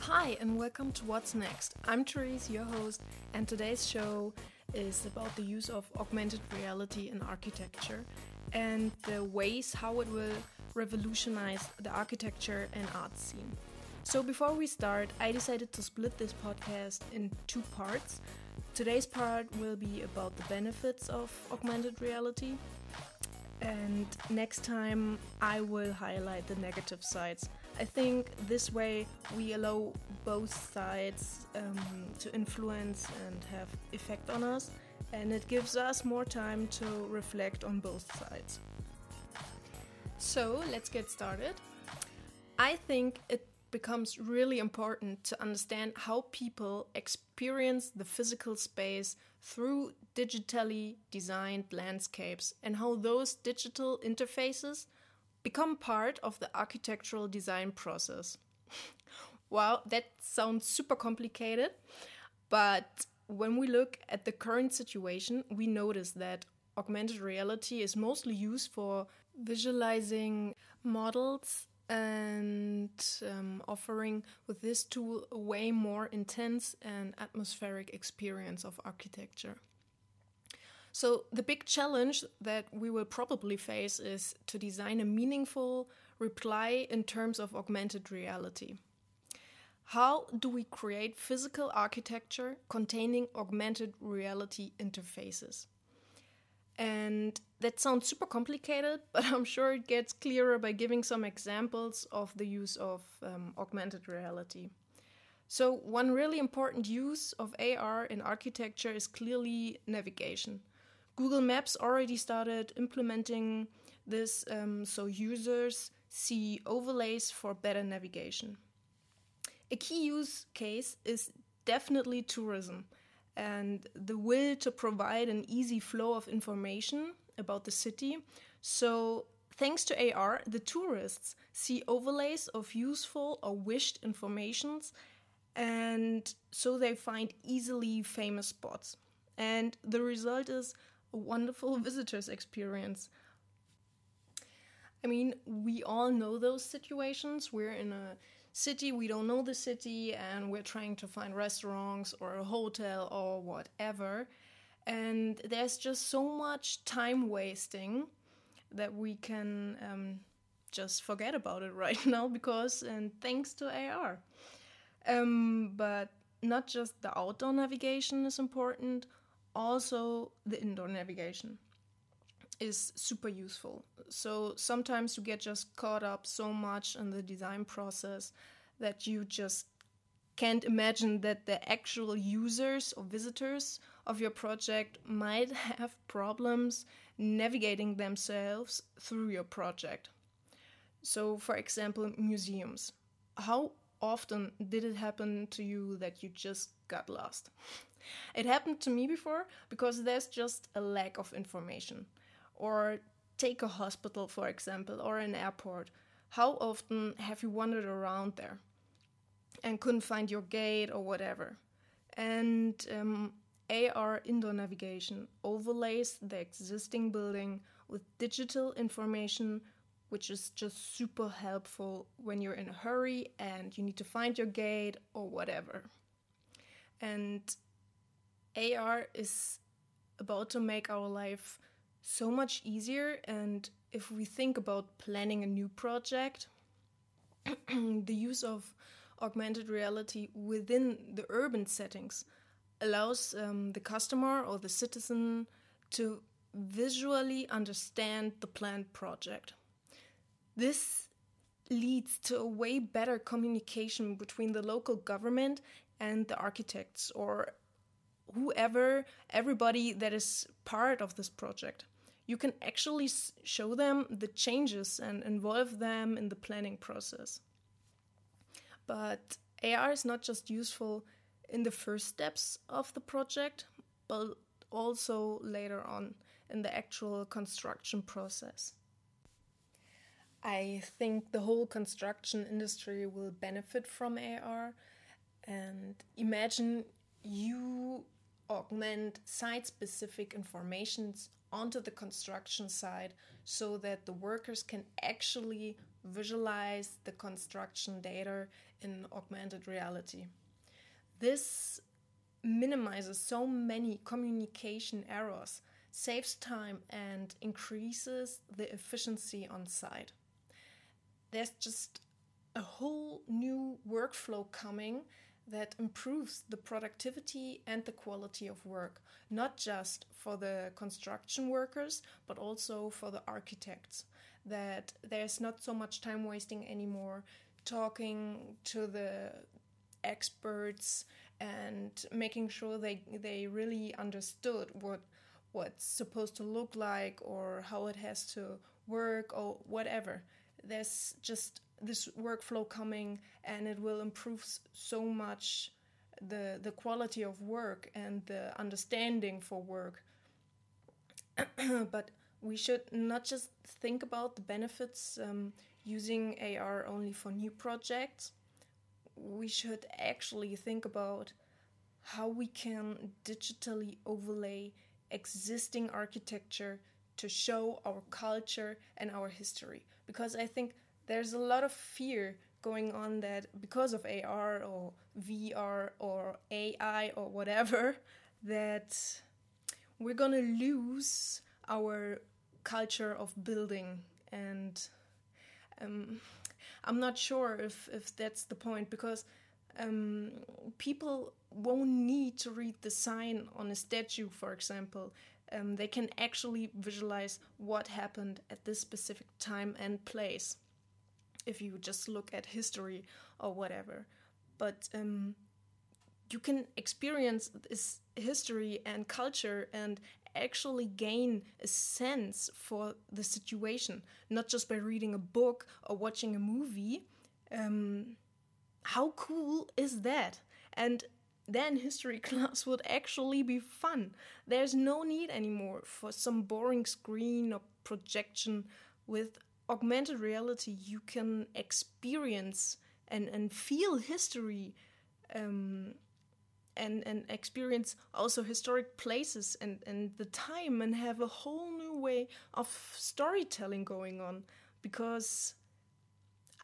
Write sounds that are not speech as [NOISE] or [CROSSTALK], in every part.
Hi, and welcome to What's Next. I'm Therese, your host, and today's show is about the use of augmented reality in architecture and the ways how it will revolutionize the architecture and art scene. So, before we start, I decided to split this podcast in two parts. Today's part will be about the benefits of augmented reality, and next time I will highlight the negative sides. I think this way we allow both sides um, to influence and have effect on us, and it gives us more time to reflect on both sides. So let's get started. I think it becomes really important to understand how people experience the physical space through digitally designed landscapes and how those digital interfaces become part of the architectural design process. [LAUGHS] wow, that sounds super complicated, but when we look at the current situation, we notice that augmented reality is mostly used for visualizing models and um, offering with this tool a way more intense and atmospheric experience of architecture. So, the big challenge that we will probably face is to design a meaningful reply in terms of augmented reality. How do we create physical architecture containing augmented reality interfaces? And that sounds super complicated, [LAUGHS] but I'm sure it gets clearer by giving some examples of the use of um, augmented reality. So, one really important use of AR in architecture is clearly navigation. Google Maps already started implementing this um, so users see overlays for better navigation. A key use case is definitely tourism and the will to provide an easy flow of information about the city. So, thanks to AR, the tourists see overlays of useful or wished informations, and so they find easily famous spots. And the result is a wonderful [LAUGHS] visitors experience. I mean, we all know those situations. We're in a city, we don't know the city, and we're trying to find restaurants or a hotel or whatever. And there's just so much time wasting that we can um, just forget about it [LAUGHS] right now because, and thanks to AR. Um, but not just the outdoor navigation is important, also the indoor navigation is super useful. So sometimes you get just caught up so much in the design process that you just can't imagine that the actual users or visitors of your project might [LAUGHS] have problems navigating themselves through your project. So, for example, museums. How often did it happen to you that you just got lost? [LAUGHS] It happened to me before because there's just a lack of information or take a hospital, for example, or an airport. How often have you wandered around there and couldn't find your gate or whatever? And um, AR indoor navigation overlays the existing building with digital information, which is just super helpful when you're in a hurry and you need to find your gate or whatever. And AR is about to make our life so much easier. And if we think about planning a new project, [CLEARS THROAT] the use of augmented reality within the urban settings allows um, the customer or the citizen to visually understand the planned project. This leads to a way better communication between the local government and the architects or whoever, everybody that is part of this project you can actually show them the changes and involve them in the planning process. But AR is not just useful in the first steps of the project, but also later on in the actual construction process. I think the whole construction industry will benefit from AR. And imagine you augment site specific informations onto the construction site so that the workers can actually visualize the construction data in augmented reality. This minimizes so many communication errors, saves time, and increases the efficiency on site. There's just a whole new workflow coming that improves the productivity and the quality of work, not just for the construction workers, but also for the architects. That there's not so much time wasting anymore talking to the experts and making sure they they really understood what what's supposed to look like or how it has to work or whatever there's just this workflow coming and it will improve so much the the quality of work and the understanding for work. [CLEARS THROAT] But we should not just think about the benefits um, using AR only for new projects. We should actually think about how we can digitally overlay existing architecture to show our culture and our history. Because i think there's a lot of fear going on that because of AR or VR or AI or whatever, [LAUGHS] that we're gonna lose our culture of building. And um, I'm not sure if, if that's the point because um, people won't need to read the sign on a statue, for example. Um, they can actually visualize what happened at this specific time and place if you just look at history or whatever. But um, you can experience this history and culture and actually gain a sense for the situation, not just by reading a book or watching a movie. Um, how cool is that? And then history [LAUGHS] class would actually be fun. There's no need anymore for some boring screen or projection with augmented reality, you can experience and, and feel history um, and, and experience also historic places and, and the time and have a whole new way of storytelling going on because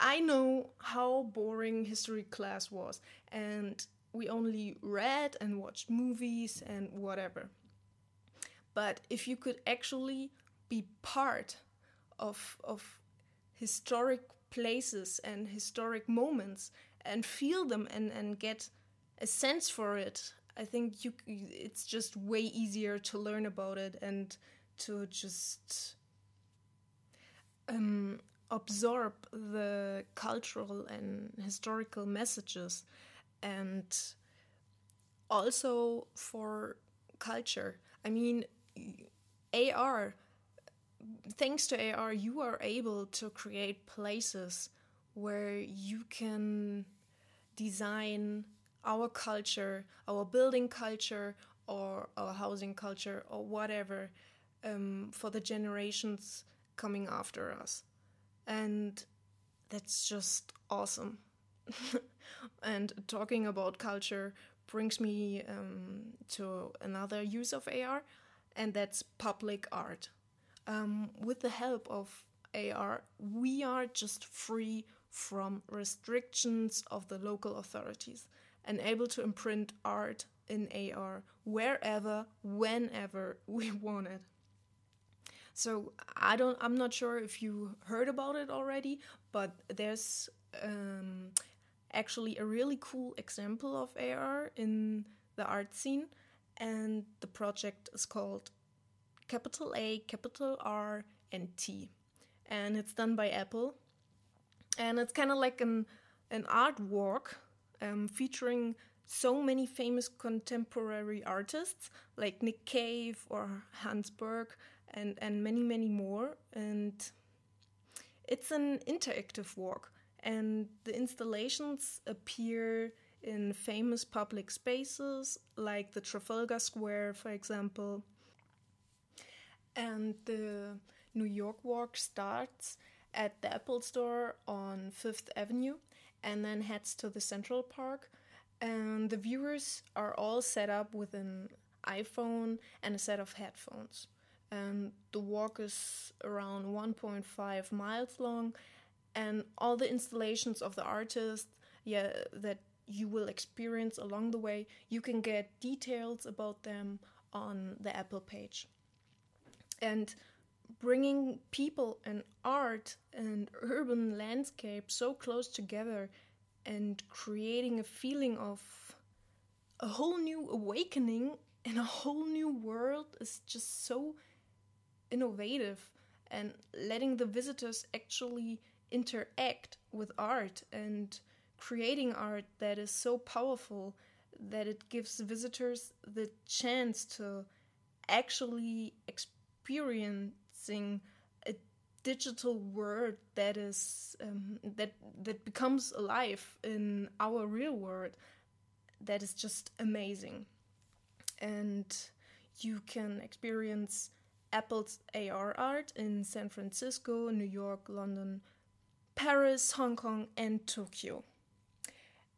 I know how boring history class was and we only read and watched movies and whatever. But if you could actually be part of of historic places and historic moments and feel them and and get a sense for it i think you it's just way easier to learn about it and to just um, absorb the cultural and historical messages and also for culture. I mean ar thanks to AR, you are able to create places where you can design our culture, our building culture, or our housing culture, or whatever um, for the generations coming after us. And that's just awesome. [LAUGHS] and talking about culture brings me um, to another use of AR, and that's public art um, with the help of AR, we are just free from restrictions of the local authorities and able to imprint art in AR wherever, whenever [LAUGHS] we want it. So I don't. I'm not sure if you heard about it already, but there's um, actually a really cool example of AR in the art scene, and the project is called capital A, capital R, and T. And it's done by Apple. And it's kind of like an, an art walk um, featuring so many famous contemporary artists like Nick Cave or Hans Berg and, and many, many more. And it's an interactive walk. And the installations appear in famous public spaces like the Trafalgar Square, for example, and the New York walk starts at the Apple Store on Fifth Avenue and then heads to the Central Park. And the viewers are all set up with an iPhone and a set of headphones. And the walk is around 1.5 miles long, and all the installations of the artist, yeah, that you will experience along the way, you can get details about them on the Apple page. And bringing people and art and urban landscape so close together and creating a feeling of a whole new awakening in a whole new world is just so innovative and letting the visitors actually interact with art and creating art that is so powerful that it gives visitors the chance to actually experiencing a digital world that is um, that that becomes alive in our real world that is just amazing and you can experience Apple's AR art in San Francisco, New York, London, Paris, Hong Kong, and Tokyo.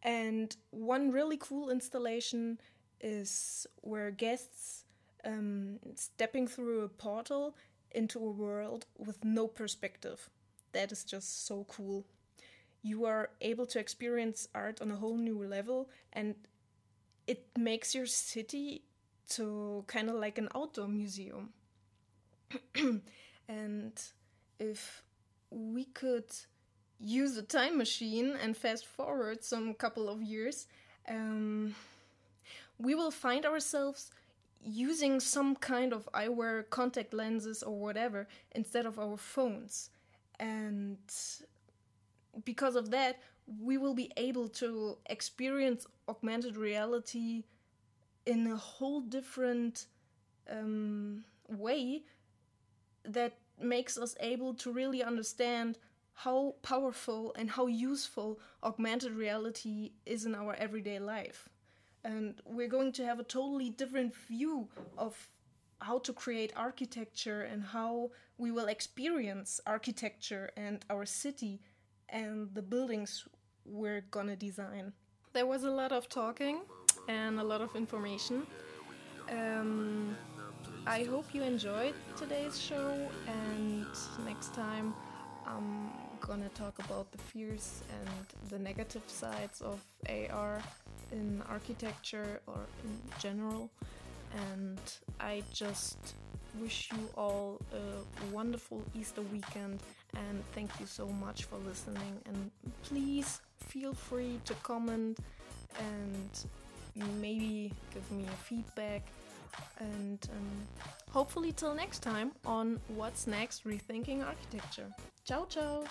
And one really cool installation is where guests um, stepping through a portal into a world with no perspective. That is just so cool. You are able to experience art on a whole new level, and it makes your city to kind of like an outdoor museum. [CLEARS THROAT] and if we could use a time machine and fast forward some couple of years, um, we will find ourselves using some kind of eyewear, contact lenses, or whatever instead of our phones. And because of that, we will be able to experience augmented reality in a whole different um, way that makes us able to really understand how powerful and how useful augmented reality is in our everyday life. And we're going to have a totally different view of how to create architecture and how we will experience architecture and our city and the buildings we're gonna design. There was a lot of talking and a lot of information. Um, I hope you enjoyed today's show, and next time I'm gonna talk about the fears and the negative sides of AR in architecture or in general. And I just wish you all a wonderful Easter weekend and thank you so much for listening. And please feel free to comment and maybe give me a feedback. And um, hopefully, till next time on What's Next Rethinking Architecture. Ciao, ciao!